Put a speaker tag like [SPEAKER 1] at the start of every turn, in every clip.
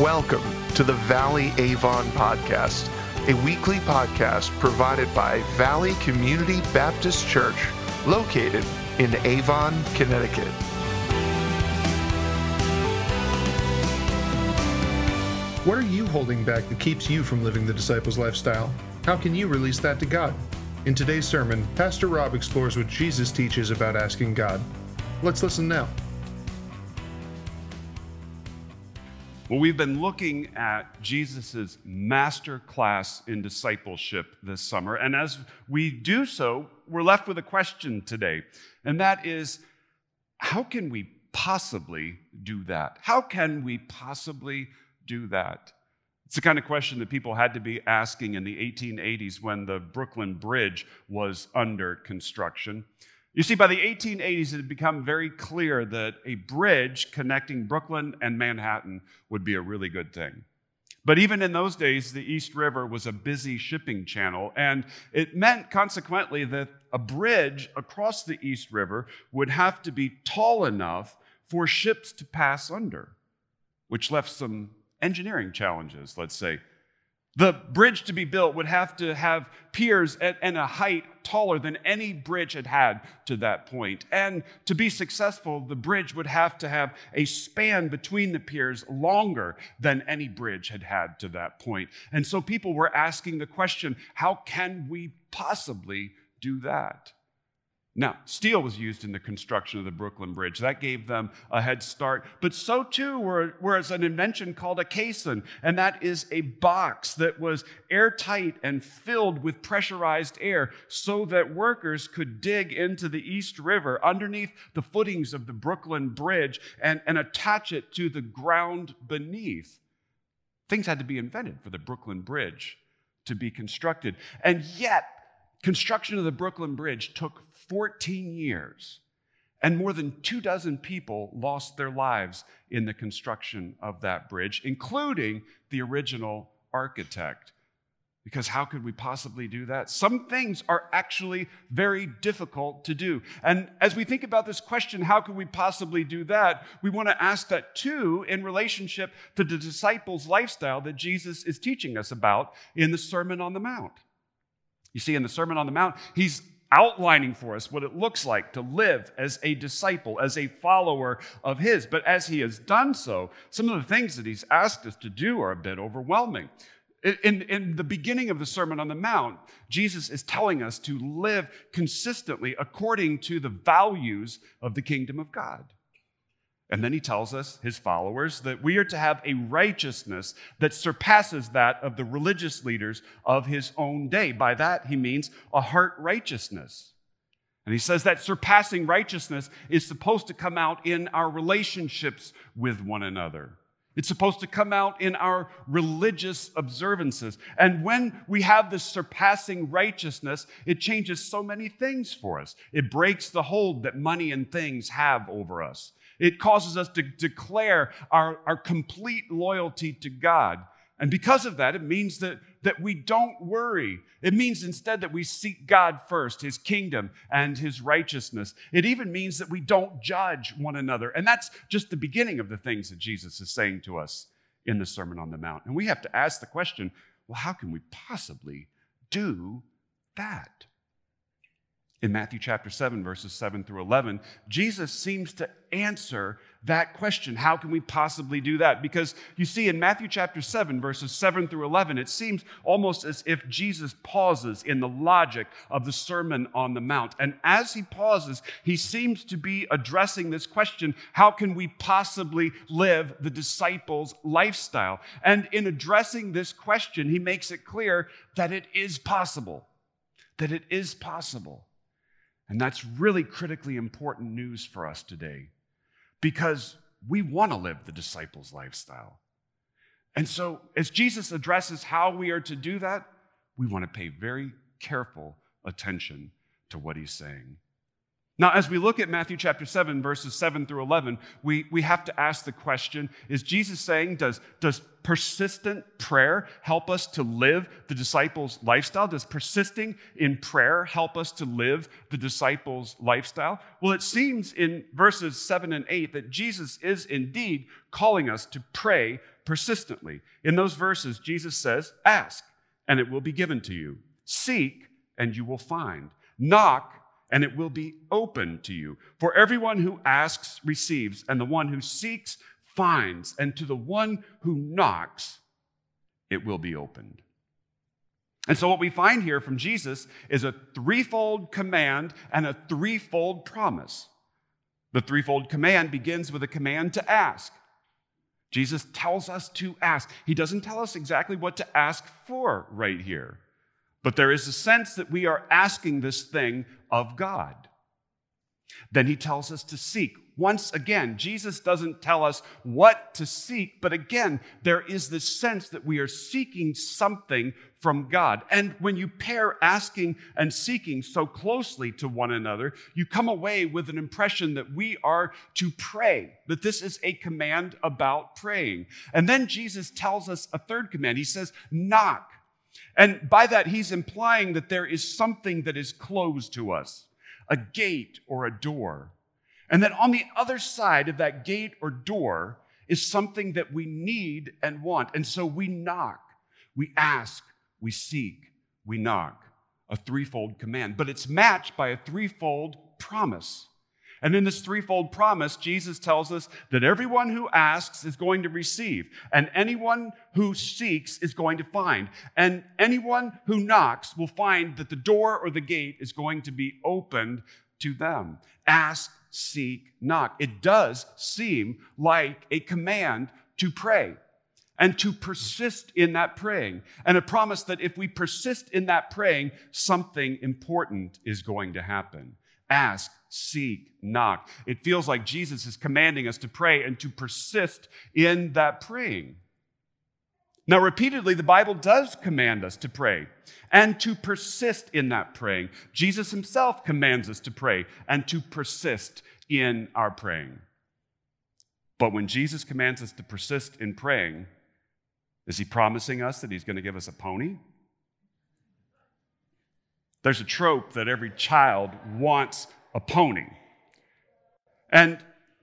[SPEAKER 1] Welcome to the Valley Avon Podcast, a weekly podcast provided by Valley Community Baptist Church, located in Avon, Connecticut. What are you holding back that keeps you from living the disciples' lifestyle? How can you release that to God? In today's sermon, Pastor Rob explores what Jesus teaches about asking God. Let's listen now.
[SPEAKER 2] Well, we've been looking at Jesus' master class in discipleship this summer. And as we do so, we're left with a question today. And that is how can we possibly do that? How can we possibly do that? It's the kind of question that people had to be asking in the 1880s when the Brooklyn Bridge was under construction. You see, by the 1880s, it had become very clear that a bridge connecting Brooklyn and Manhattan would be a really good thing. But even in those days, the East River was a busy shipping channel, and it meant consequently that a bridge across the East River would have to be tall enough for ships to pass under, which left some engineering challenges, let's say. The bridge to be built would have to have piers at, and a height taller than any bridge had had to that point. And to be successful, the bridge would have to have a span between the piers longer than any bridge had had to that point. And so people were asking the question how can we possibly do that? Now, steel was used in the construction of the Brooklyn Bridge. That gave them a head start. But so too were, was an invention called a caisson, and that is a box that was airtight and filled with pressurized air so that workers could dig into the East River underneath the footings of the Brooklyn Bridge and, and attach it to the ground beneath. Things had to be invented for the Brooklyn Bridge to be constructed. And yet, construction of the Brooklyn Bridge took 14 years, and more than two dozen people lost their lives in the construction of that bridge, including the original architect. Because how could we possibly do that? Some things are actually very difficult to do. And as we think about this question, how could we possibly do that? We want to ask that too in relationship to the disciples' lifestyle that Jesus is teaching us about in the Sermon on the Mount. You see, in the Sermon on the Mount, he's outlining for us what it looks like to live as a disciple, as a follower of His. But as He has done so, some of the things that He's asked us to do are a bit overwhelming. In, in the beginning of the Sermon on the Mount, Jesus is telling us to live consistently according to the values of the kingdom of God. And then he tells us, his followers, that we are to have a righteousness that surpasses that of the religious leaders of his own day. By that, he means a heart righteousness. And he says that surpassing righteousness is supposed to come out in our relationships with one another. It's supposed to come out in our religious observances. And when we have this surpassing righteousness, it changes so many things for us. It breaks the hold that money and things have over us. It causes us to declare our, our complete loyalty to God. And because of that, it means that, that we don't worry. It means instead that we seek God first, His kingdom and His righteousness. It even means that we don't judge one another. And that's just the beginning of the things that Jesus is saying to us in the Sermon on the Mount. And we have to ask the question well, how can we possibly do that? In Matthew chapter 7, verses 7 through 11, Jesus seems to answer that question. How can we possibly do that? Because you see, in Matthew chapter 7, verses 7 through 11, it seems almost as if Jesus pauses in the logic of the Sermon on the Mount. And as he pauses, he seems to be addressing this question how can we possibly live the disciples' lifestyle? And in addressing this question, he makes it clear that it is possible. That it is possible. And that's really critically important news for us today because we want to live the disciples' lifestyle. And so, as Jesus addresses how we are to do that, we want to pay very careful attention to what he's saying. Now, as we look at Matthew chapter 7, verses 7 through 11, we, we have to ask the question is Jesus saying, does, does persistent prayer help us to live the disciples' lifestyle? Does persisting in prayer help us to live the disciples' lifestyle? Well, it seems in verses 7 and 8 that Jesus is indeed calling us to pray persistently. In those verses, Jesus says, Ask, and it will be given to you. Seek, and you will find. Knock, and it will be open to you. For everyone who asks receives, and the one who seeks finds, and to the one who knocks, it will be opened. And so, what we find here from Jesus is a threefold command and a threefold promise. The threefold command begins with a command to ask. Jesus tells us to ask. He doesn't tell us exactly what to ask for right here, but there is a sense that we are asking this thing of God. Then he tells us to seek. Once again, Jesus doesn't tell us what to seek, but again, there is this sense that we are seeking something from God. And when you pair asking and seeking so closely to one another, you come away with an impression that we are to pray, that this is a command about praying. And then Jesus tells us a third command. He says, knock. And by that, he's implying that there is something that is closed to us a gate or a door. And that on the other side of that gate or door is something that we need and want. And so we knock, we ask, we seek, we knock. A threefold command, but it's matched by a threefold promise. And in this threefold promise, Jesus tells us that everyone who asks is going to receive, and anyone who seeks is going to find, and anyone who knocks will find that the door or the gate is going to be opened to them. Ask, seek, knock. It does seem like a command to pray and to persist in that praying, and a promise that if we persist in that praying, something important is going to happen. Ask, seek, knock. It feels like Jesus is commanding us to pray and to persist in that praying. Now, repeatedly, the Bible does command us to pray and to persist in that praying. Jesus himself commands us to pray and to persist in our praying. But when Jesus commands us to persist in praying, is he promising us that he's going to give us a pony? There's a trope that every child wants a pony. And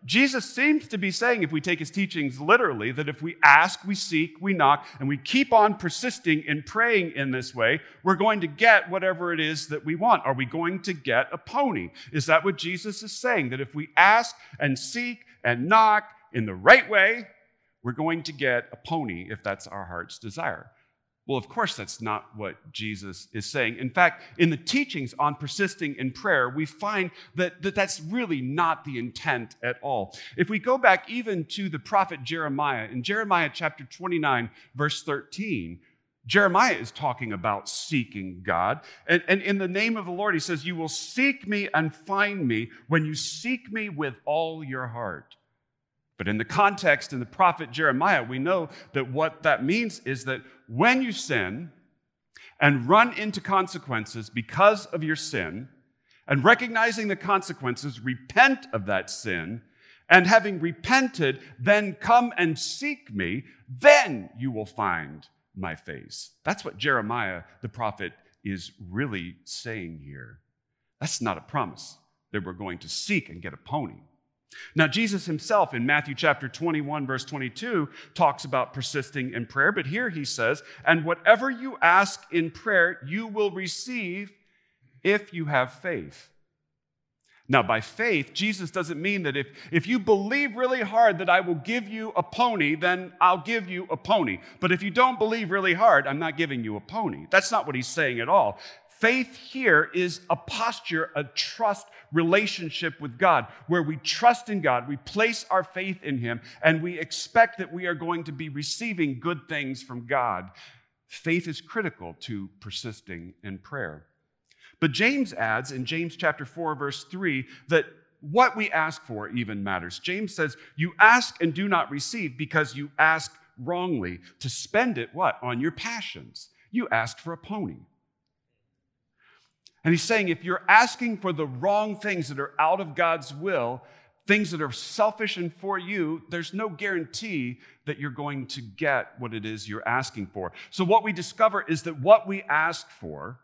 [SPEAKER 2] Jesus seems to be saying, if we take his teachings literally, that if we ask, we seek, we knock, and we keep on persisting in praying in this way, we're going to get whatever it is that we want. Are we going to get a pony? Is that what Jesus is saying? That if we ask and seek and knock in the right way, we're going to get a pony if that's our heart's desire. Well, of course, that's not what Jesus is saying. In fact, in the teachings on persisting in prayer, we find that, that that's really not the intent at all. If we go back even to the prophet Jeremiah, in Jeremiah chapter 29, verse 13, Jeremiah is talking about seeking God. And, and in the name of the Lord, he says, You will seek me and find me when you seek me with all your heart. But in the context in the prophet Jeremiah, we know that what that means is that when you sin and run into consequences because of your sin, and recognizing the consequences, repent of that sin, and having repented, then come and seek me, then you will find my face. That's what Jeremiah the prophet is really saying here. That's not a promise that we're going to seek and get a pony. Now, Jesus himself in Matthew chapter 21, verse 22, talks about persisting in prayer, but here he says, And whatever you ask in prayer, you will receive if you have faith. Now, by faith, Jesus doesn't mean that if, if you believe really hard that I will give you a pony, then I'll give you a pony. But if you don't believe really hard, I'm not giving you a pony. That's not what he's saying at all. Faith here is a posture, a trust relationship with God, where we trust in God, we place our faith in Him, and we expect that we are going to be receiving good things from God. Faith is critical to persisting in prayer. But James adds in James chapter 4, verse 3, that what we ask for even matters. James says, You ask and do not receive because you ask wrongly to spend it what? On your passions. You asked for a pony. And he's saying if you're asking for the wrong things that are out of God's will, things that are selfish and for you, there's no guarantee that you're going to get what it is you're asking for. So, what we discover is that what we ask for,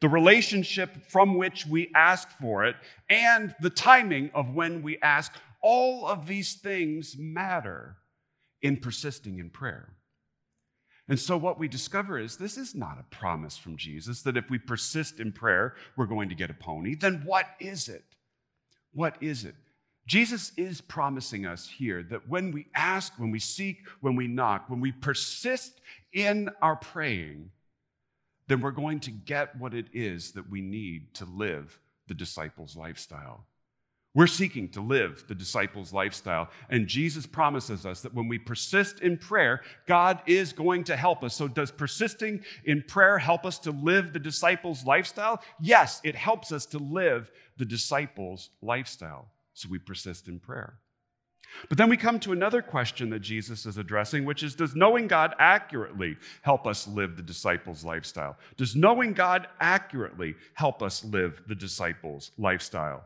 [SPEAKER 2] the relationship from which we ask for it, and the timing of when we ask, all of these things matter. in persisting in prayer. And so, what we discover is this is not a promise from Jesus that if we persist in prayer, we're going to get a pony. Then what is it? What is it? Jesus is promising us here that when we ask, when we seek, when we knock, when we persist in our praying, then we're going to get what it is that we need to live the disciples' lifestyle. We're seeking to live the disciples' lifestyle. And Jesus promises us that when we persist in prayer, God is going to help us. So, does persisting in prayer help us to live the disciples' lifestyle? Yes, it helps us to live the disciples' lifestyle. So, we persist in prayer. But then we come to another question that Jesus is addressing, which is Does knowing God accurately help us live the disciples' lifestyle? Does knowing God accurately help us live the disciples' lifestyle?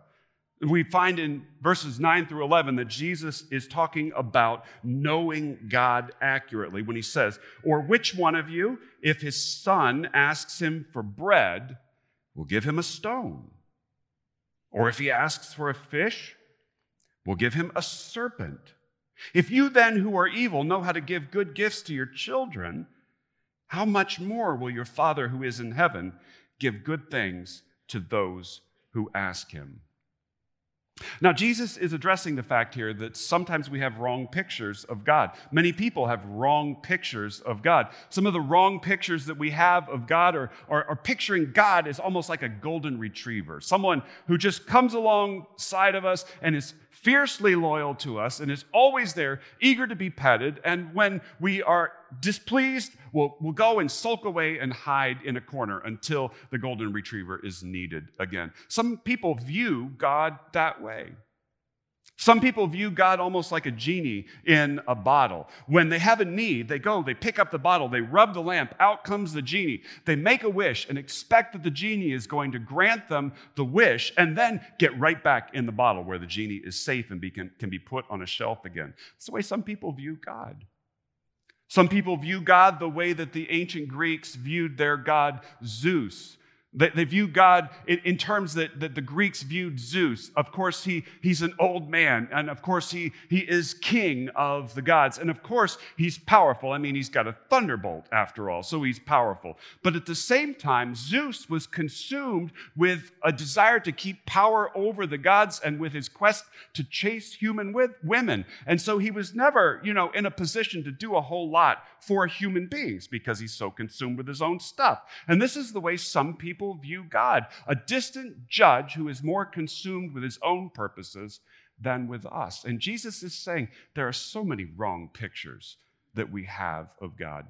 [SPEAKER 2] We find in verses 9 through 11 that Jesus is talking about knowing God accurately when he says, Or which one of you, if his son asks him for bread, will give him a stone? Or if he asks for a fish, will give him a serpent? If you then, who are evil, know how to give good gifts to your children, how much more will your Father who is in heaven give good things to those who ask him? Now, Jesus is addressing the fact here that sometimes we have wrong pictures of God. Many people have wrong pictures of God. Some of the wrong pictures that we have of God are, are, are, picturing God as almost like a golden retriever, someone who just comes alongside of us and is fiercely loyal to us and is always there, eager to be petted. And when we are displeased, we'll, we'll go and sulk away and hide in a corner until the golden retriever is needed again. Some people view God that way. Some people view God almost like a genie in a bottle. When they have a need, they go, they pick up the bottle, they rub the lamp, out comes the genie. They make a wish and expect that the genie is going to grant them the wish and then get right back in the bottle where the genie is safe and be, can, can be put on a shelf again. That's the way some people view God. Some people view God the way that the ancient Greeks viewed their god Zeus. They, they view God in, in terms that, that the Greeks viewed Zeus. Of course, he, he's an old man, and of course, he, he is king of the gods. And of course, he's powerful. I mean, he's got a thunderbolt after all, so he's powerful. But at the same time, Zeus was consumed with a desire to keep power over the gods and with his quest to chase human with women. And so he was never, you know, in a position to do a whole lot for human beings because he's so consumed with his own stuff. And this is the way some people people view God a distant judge who is more consumed with his own purposes than with us. And Jesus is saying there are so many wrong pictures that we have of God.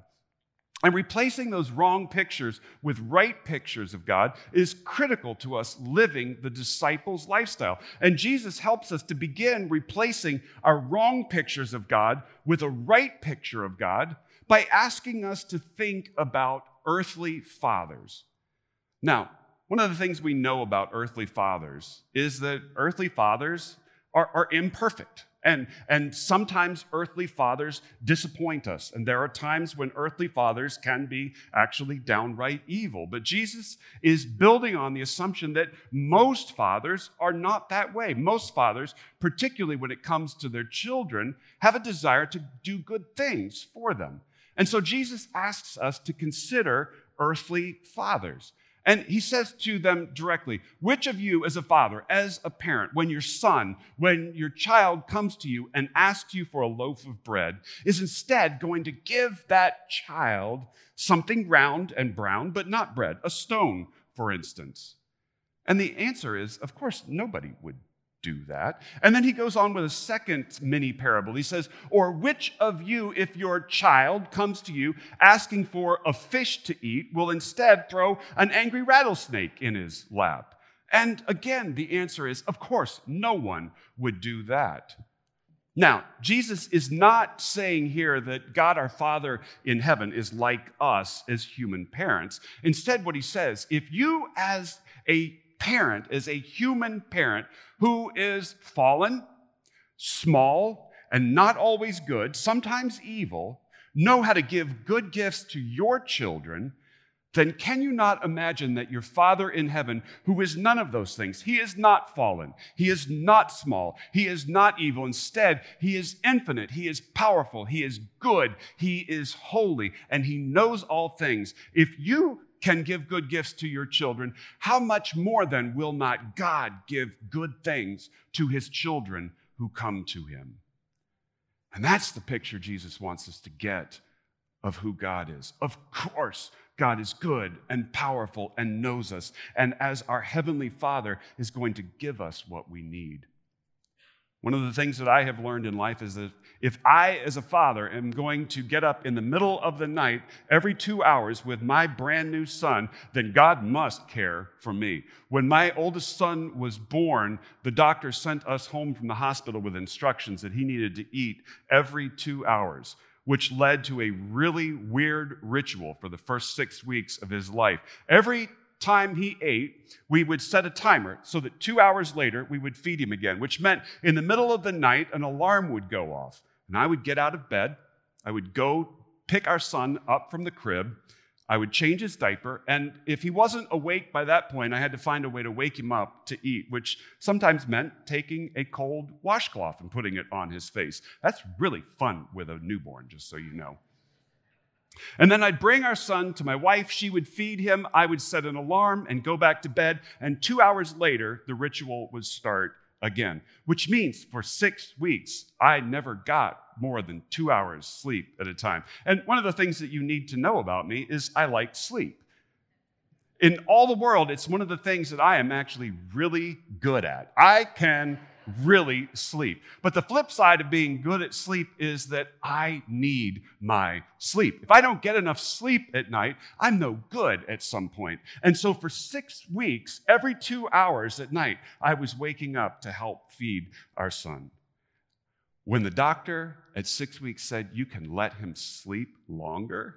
[SPEAKER 2] And replacing those wrong pictures with right pictures of God is critical to us living the disciples' lifestyle. And Jesus helps us to begin replacing our wrong pictures of God with a right picture of God by asking us to think about earthly fathers now, one of the things we know about earthly fathers is that earthly fathers are, are imperfect. And, and sometimes earthly fathers disappoint us. And there are times when earthly fathers can be actually downright evil. But Jesus is building on the assumption that most fathers are not that way. Most fathers, particularly when it comes to their children, have a desire to do good things for them. And so Jesus asks us to consider earthly fathers. And he says to them directly, Which of you, as a father, as a parent, when your son, when your child comes to you and asks you for a loaf of bread, is instead going to give that child something round and brown, but not bread, a stone, for instance? And the answer is, of course, nobody would do that. And then he goes on with a second mini parable. He says, Or which of you, if your child comes to you asking for a fish to eat, will instead throw an angry rattlesnake in his lap? And again, the answer is, of course, no one would do that. Now, Jesus is not saying here that God our Father in heaven is like us as human parents. Instead, what he says, if you as a parent is a human parent who is fallen, small, and not always good, sometimes evil, know how to give good gifts to your children, then can you not imagine that your Father in heaven, who is none of those things, he is not fallen, he is not small, he is not evil. Instead, he is infinite, he is powerful, he is good, he is holy, and he knows all things. If you can give good gifts to your children, how much more then will not God give good things to his children who come to him? And that's the picture Jesus wants us to get of who God is. Of course, God is good and powerful and knows us. And as our Heavenly Father is going to give us what we need. One of the things that I have learned in life is that if I, as a father, am going to get up in the middle of the night every two hours with my brand new son, then God must care for me. When my oldest son was born, the doctor sent us home from the hospital with instructions that he needed to eat every two hours which led to a really weird ritual for the first six weeks of his life. Every time he ate, we would set a timer so that two hours later we would feed him again, which meant in the middle of the night, an alarm would go off. And I would get out of bed, I would go pick our son up from the crib, I would change his diaper, and if he wasn't awake by that point, I had to find a way to wake him up to eat, which sometimes meant taking a cold washcloth and putting it on his face. That's really fun with a newborn, just so you know. And then I'd bring our son to my wife. She would feed him. I would set an alarm and go back to bed. And two hours later, the ritual would start again, which means for six weeks, I never got more than two hours sleep at a time. And one of the things that you need to know about me is I like sleep. In all the world, it's one of the things that I am actually really good at. I can really sleep. But the flip side of being good at sleep is that I need my sleep. If I don't get enough sleep at night, I'm no good at some point. And so for six weeks, every two hours at night, I was waking up to help feed our son. When the doctor at six weeks said, You can let him sleep longer,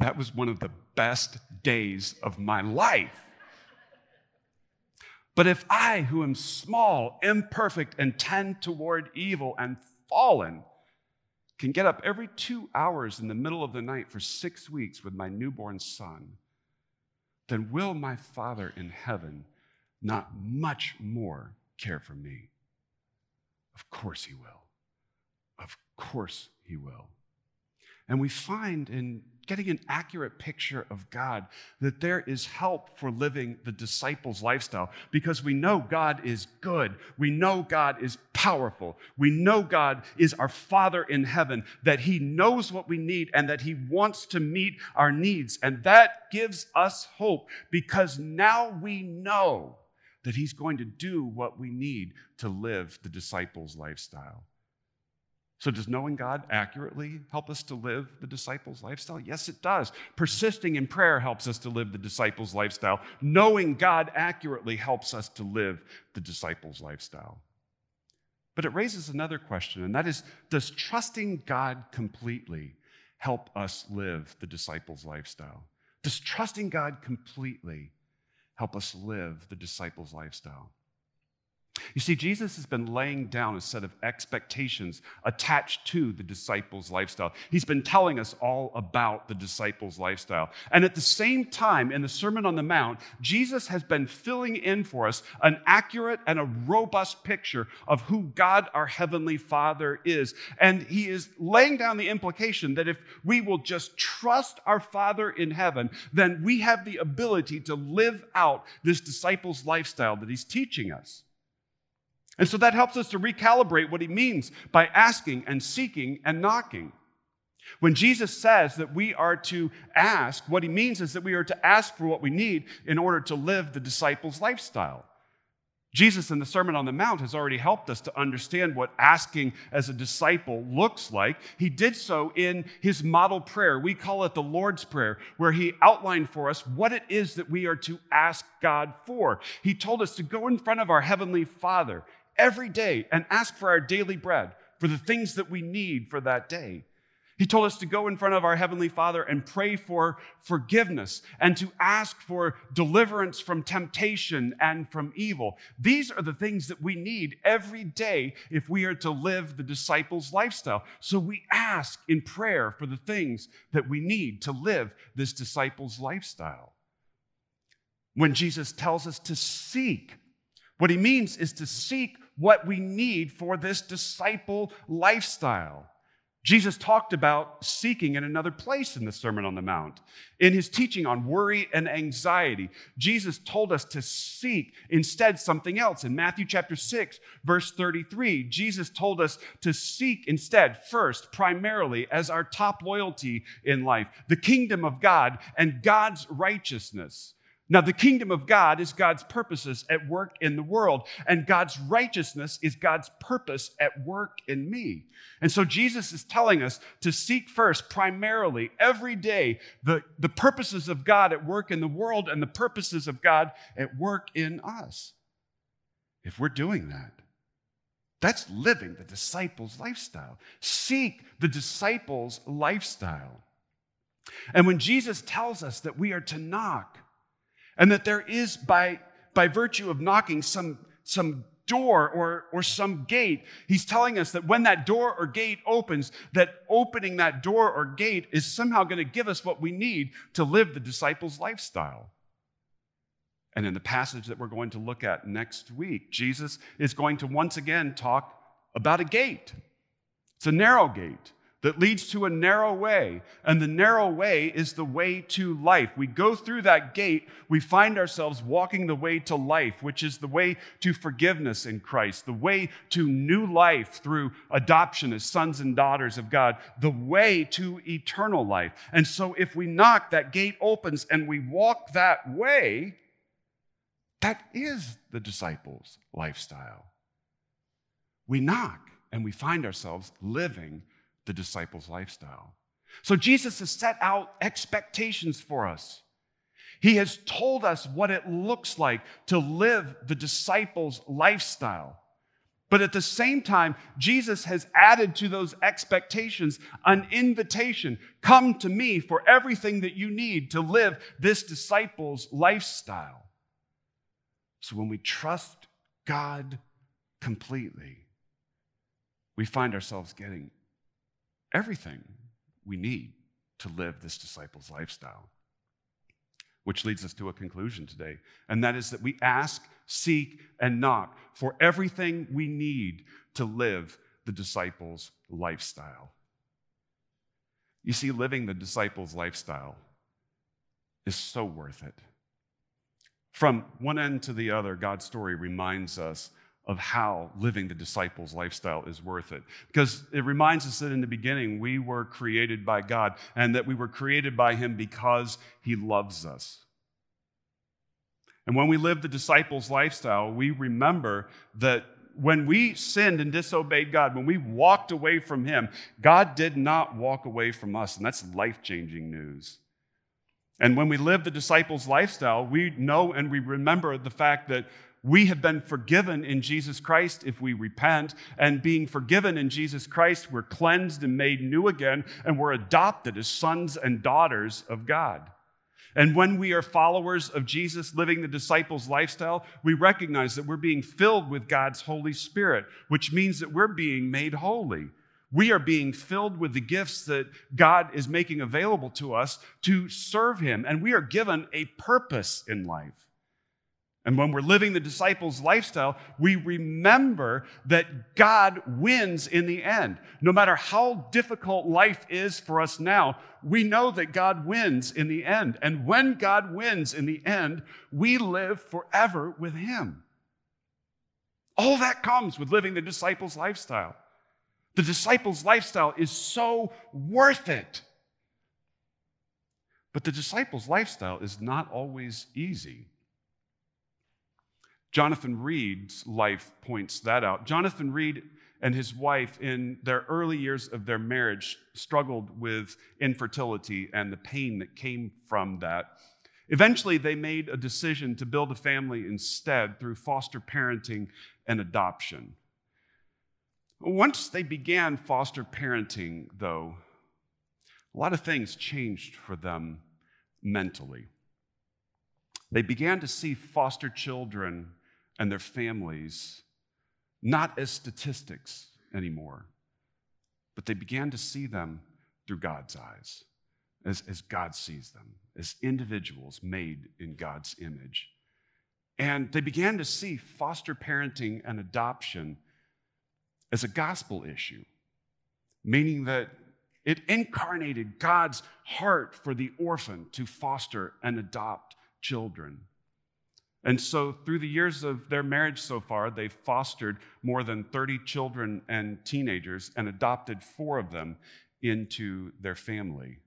[SPEAKER 2] that was one of the best days of my life. But if I, who am small, imperfect, and tend toward evil and fallen, can get up every two hours in the middle of the night for six weeks with my newborn son, then will my Father in heaven not much more care for me? Of course he will. Of course he will. And we find in getting an accurate picture of God, that there is help for living the disciples' lifestyle because we know God is good. We know God is powerful. We know God is our Father in heaven, that He knows what we need and that He wants to meet our needs. And that gives us hope because now we know that He's going to do what we need to live the disciples' lifestyle. So, does knowing God accurately help us to live the disciples' lifestyle? Yes, it does. Persisting in prayer helps us to live the disciples' lifestyle. Knowing God accurately helps us to live the disciples' lifestyle. But it raises another question, and that is Does trusting God completely help us live the disciples' lifestyle? Does trusting God completely help us live the disciples' lifestyle? You see, Jesus has been laying down a set of expectations attached to the disciples' lifestyle. He's been telling us all about the disciples' lifestyle. And at the same time, in the Sermon on the Mount, Jesus has been filling in for us an accurate and a robust picture of who God, our Heavenly Father, is. And he is laying down the implication that if we will just trust our Father in heaven, then we have the ability to live out this disciples' lifestyle that he's teaching us. And so that helps us to recalibrate what he means by asking and seeking and knocking. When Jesus says that we are to ask, what he means is that we are to ask for what we need in order to live the disciples' lifestyle. Jesus in the Sermon on the Mount has already helped us to understand what asking as a disciple looks like. He did so in his model prayer. We call it the Lord's Prayer, where he outlined for us what it is that we are to ask God for. He told us to go in front of our Heavenly Father every day and ask for our daily bread, for the things that we need for that day. He told us to go in front of our Heavenly Father and pray for forgiveness and to ask for deliverance from temptation and from evil. These are the things that we need every day if we are to live the disciples' lifestyle. So we ask in prayer for the things that we need to live this disciples' lifestyle. When Jesus tells us to seek, what he means is to seek what we need for this disciple lifestyle. Jesus talked about seeking in another place in the Sermon on the Mount. In his teaching on worry and anxiety, Jesus told us to seek instead something else. In Matthew chapter 6, verse 33, Jesus told us to seek instead, first, primarily, as our top loyalty in life, the kingdom of God and God's righteousness. Now, the kingdom of God is God's purposes at work in the world, and God's righteousness is God's purpose at work in me. And so, Jesus is telling us to seek first, primarily, every day, the, the purposes of God at work in the world and the purposes of God at work in us. If we're doing that, that's living the disciples' lifestyle. Seek the disciples' lifestyle. And when Jesus tells us that we are to knock, and that there is, by, by virtue of knocking, some, some door or, or some gate. He's telling us that when that door or gate opens, that opening that door or gate is somehow going to give us what we need to live the disciples' lifestyle. And in the passage that we're going to look at next week, Jesus is going to once again talk about a gate. It's a narrow gate that leads to a narrow way. And the narrow way is the way to life. We go through that gate, we find ourselves walking the way to life, which is the way to forgiveness in Christ, the way to new life through adoption as sons and daughters of God, the way to eternal life. And so if we knock, that gate opens and we walk that way. That is the disciples' lifestyle. We knock and we find ourselves living the disciples' lifestyle. So Jesus has set out expectations for us. He has told us what it looks like to live the disciples' lifestyle. But at the same time, Jesus has added to those expectations an invitation come to me for everything that you need to live this disciples' lifestyle. So when we trust God completely, we find ourselves getting everything we need to live this disciples' lifestyle. Which leads us to a conclusion today, and that is that we ask, seek, and knock for everything we need to live the disciples' lifestyle. You see, living the disciples' lifestyle is so worth it. From one end to the other, God's story reminds us of how living the disciples' lifestyle is worth it. Because it reminds us that in the beginning, we were created by God and that we were created by Him because He loves us. And when we live the disciples' lifestyle, we remember that when we sinned and disobeyed God, when we walked away from Him, God did not walk away from us. And that's life changing news. And when we live the disciples' lifestyle, we know and we remember the fact that we have been forgiven in Jesus Christ if we repent. And being forgiven in Jesus Christ, we're cleansed and made new again, and we're adopted as sons and daughters of God. And when we are followers of Jesus living the disciples' lifestyle, we recognize that we're being filled with God's Holy Spirit, which means that we're being made holy. We are being filled with the gifts that God is making available to us to serve Him, and we are given a purpose in life. And when we're living the disciples' lifestyle, we remember that God wins in the end. No matter how difficult life is for us now, we know that God wins in the end. And when God wins in the end, we live forever with Him. All that comes with living the disciples' lifestyle. The disciples' lifestyle is so worth it. But the disciples' lifestyle is not always easy. Jonathan Reed's life points that out. Jonathan Reed and his wife, in their early years of their marriage, struggled with infertility and the pain that came from that. Eventually, they made a decision to build a family instead through foster parenting and adoption. Once they began foster parenting, though, a lot of things changed for them mentally. They began to see foster children and their families not as statistics anymore, but they began to see them through God's eyes, as, as God sees them, as individuals made in God's image. And they began to see foster parenting and adoption as a gospel issue, meaning that it incarnated God's heart for the orphan to foster and adopt children. And so, through the years of their marriage so far, they've fostered more than 30 children and teenagers and adopted four of them into their family.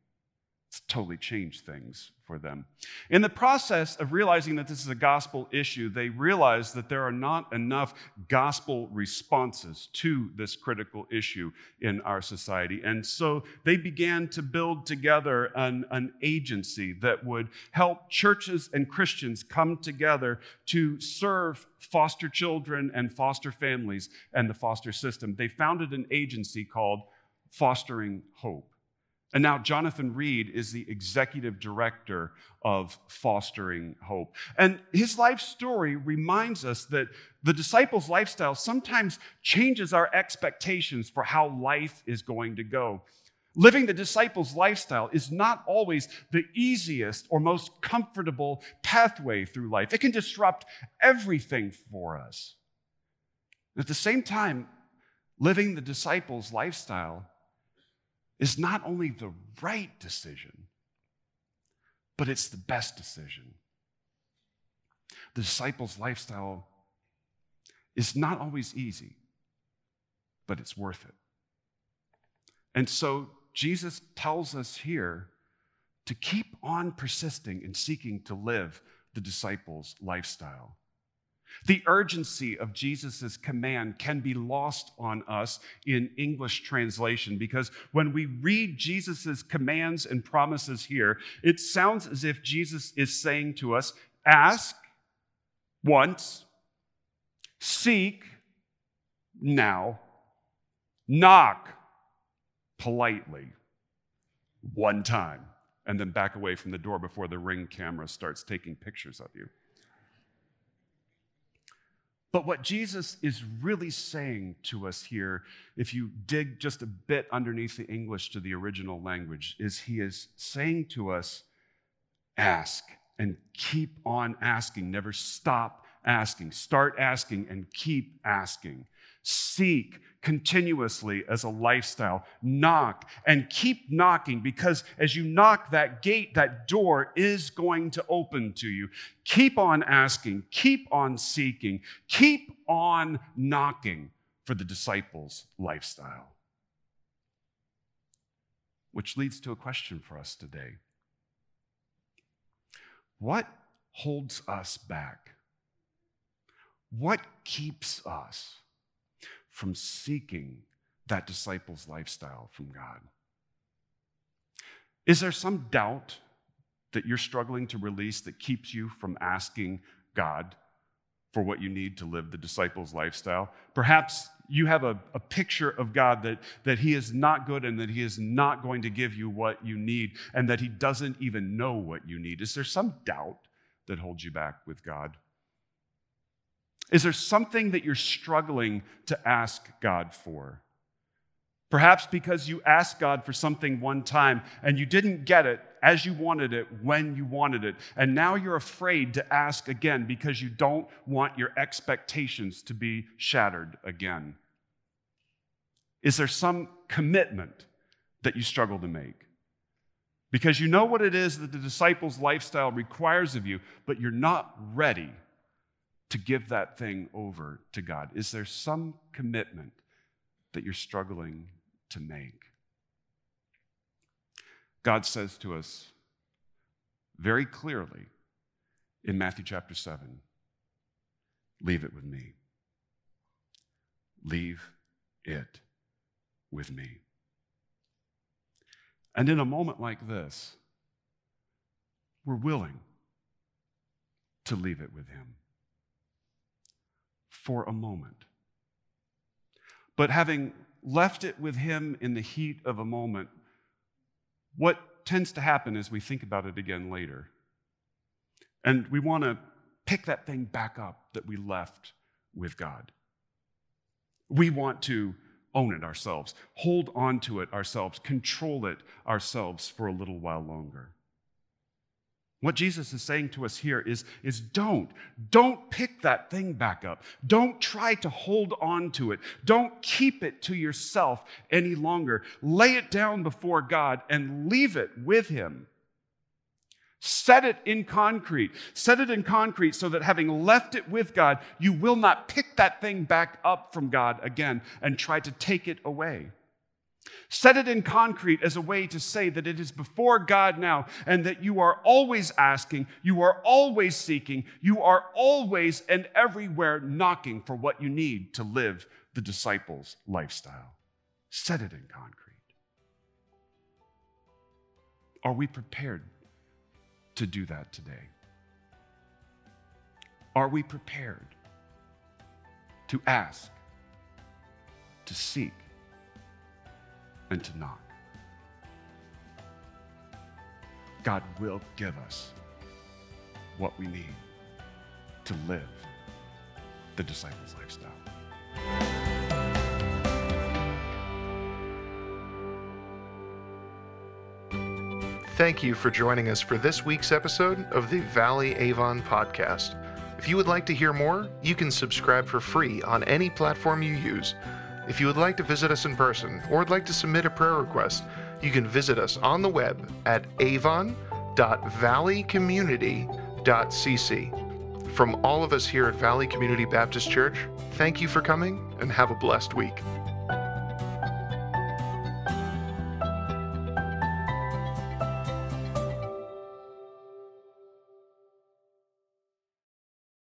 [SPEAKER 2] It's totally changed things for them. In the process of realizing that this is a gospel issue, they realize that there are not enough gospel responses to this critical issue in our society. And so they began to build together an, an agency that would help churches and Christians come together to serve foster children and foster families and the foster system. They founded an agency called Fostering Hope. And now Jonathan Reed is the executive director of Fostering Hope. And his life story reminds us that the disciples' lifestyle sometimes changes our expectations for how life is going to go. Living the disciples' lifestyle is not always the easiest or most comfortable pathway through life. It can disrupt everything for us. At the same time, living the disciples' lifestyle is not only the right decision, but it's the best decision. The disciples' lifestyle is not always easy, but it's worth it. And so Jesus tells us here to keep on persisting and seeking to live the disciples' lifestyle. The urgency of Jesus' command can be lost on us in English translation because when we read Jesus' commands and promises here, it sounds as if Jesus is saying to us ask once, seek now, knock politely one time, and then back away from the door before the ring camera starts taking pictures of you. But what Jesus is really saying to us here, if you dig just a bit underneath the English to the original language, is he is saying to us, ask and keep on asking. Never stop asking. Start asking and keep asking. Seek continuously as a lifestyle. Knock and keep knocking because as you knock, that gate, that door is going to open to you. Keep on asking, keep on seeking, keep on knocking for the disciples' lifestyle. Which leads to a question for us today What holds us back? What keeps us? From seeking that disciple's lifestyle from God? Is there some doubt that you're struggling to release that keeps you from asking God for what you need to live the disciple's lifestyle? Perhaps you have a, a picture of God that, that He is not good and that He is not going to give you what you need and that He doesn't even know what you need. Is there some doubt that holds you back with God? Is there something that you're struggling to ask God for? Perhaps because you asked God for something one time and you didn't get it as you wanted it when you wanted it. And now you're afraid to ask again because you don't want your expectations to be shattered again. Is there some commitment that you struggle to make? Because you know what it is that the disciples' lifestyle requires of you, but you're not ready to give that thing over to God? Is there some commitment that you're struggling to make? God says to us very clearly in Matthew chapter 7 leave it with me. Leave it with me. And in a moment like this, we're willing to leave it with Him for a moment. But having left it with him in the heat of a moment, what tends to happen is we think about it again later. And we want to pick that thing back up that we left with God. We want to own it ourselves, hold on to it ourselves, control it ourselves for a little while longer. What Jesus is saying to us here is, is don't. Don't pick that thing back up. Don't try to hold on to it. Don't keep it to yourself any longer. Lay it down before God and leave it with Him. Set it in concrete. Set it in concrete so that having left it with God, you will not pick that thing back up from God again and try to take it away. Set it in concrete as a way to say that it is before God now and that you are always asking, you are always seeking, you are always and everywhere knocking for what you need to live the disciples' lifestyle. Set it in concrete. Are we prepared to do that today? Are we prepared to ask, to seek? And to knock. God will give us what we need to live the disciples' lifestyle.
[SPEAKER 1] Thank you for joining us for this week's episode of the Valley Avon podcast. If you would like to hear more, you can subscribe for free on any platform you use. If you would like to visit us in person or would like to submit a prayer request, you can visit us on the web at avon.valleycommunity.cc. From all of us here at Valley Community Baptist Church, thank you for coming and have a blessed week.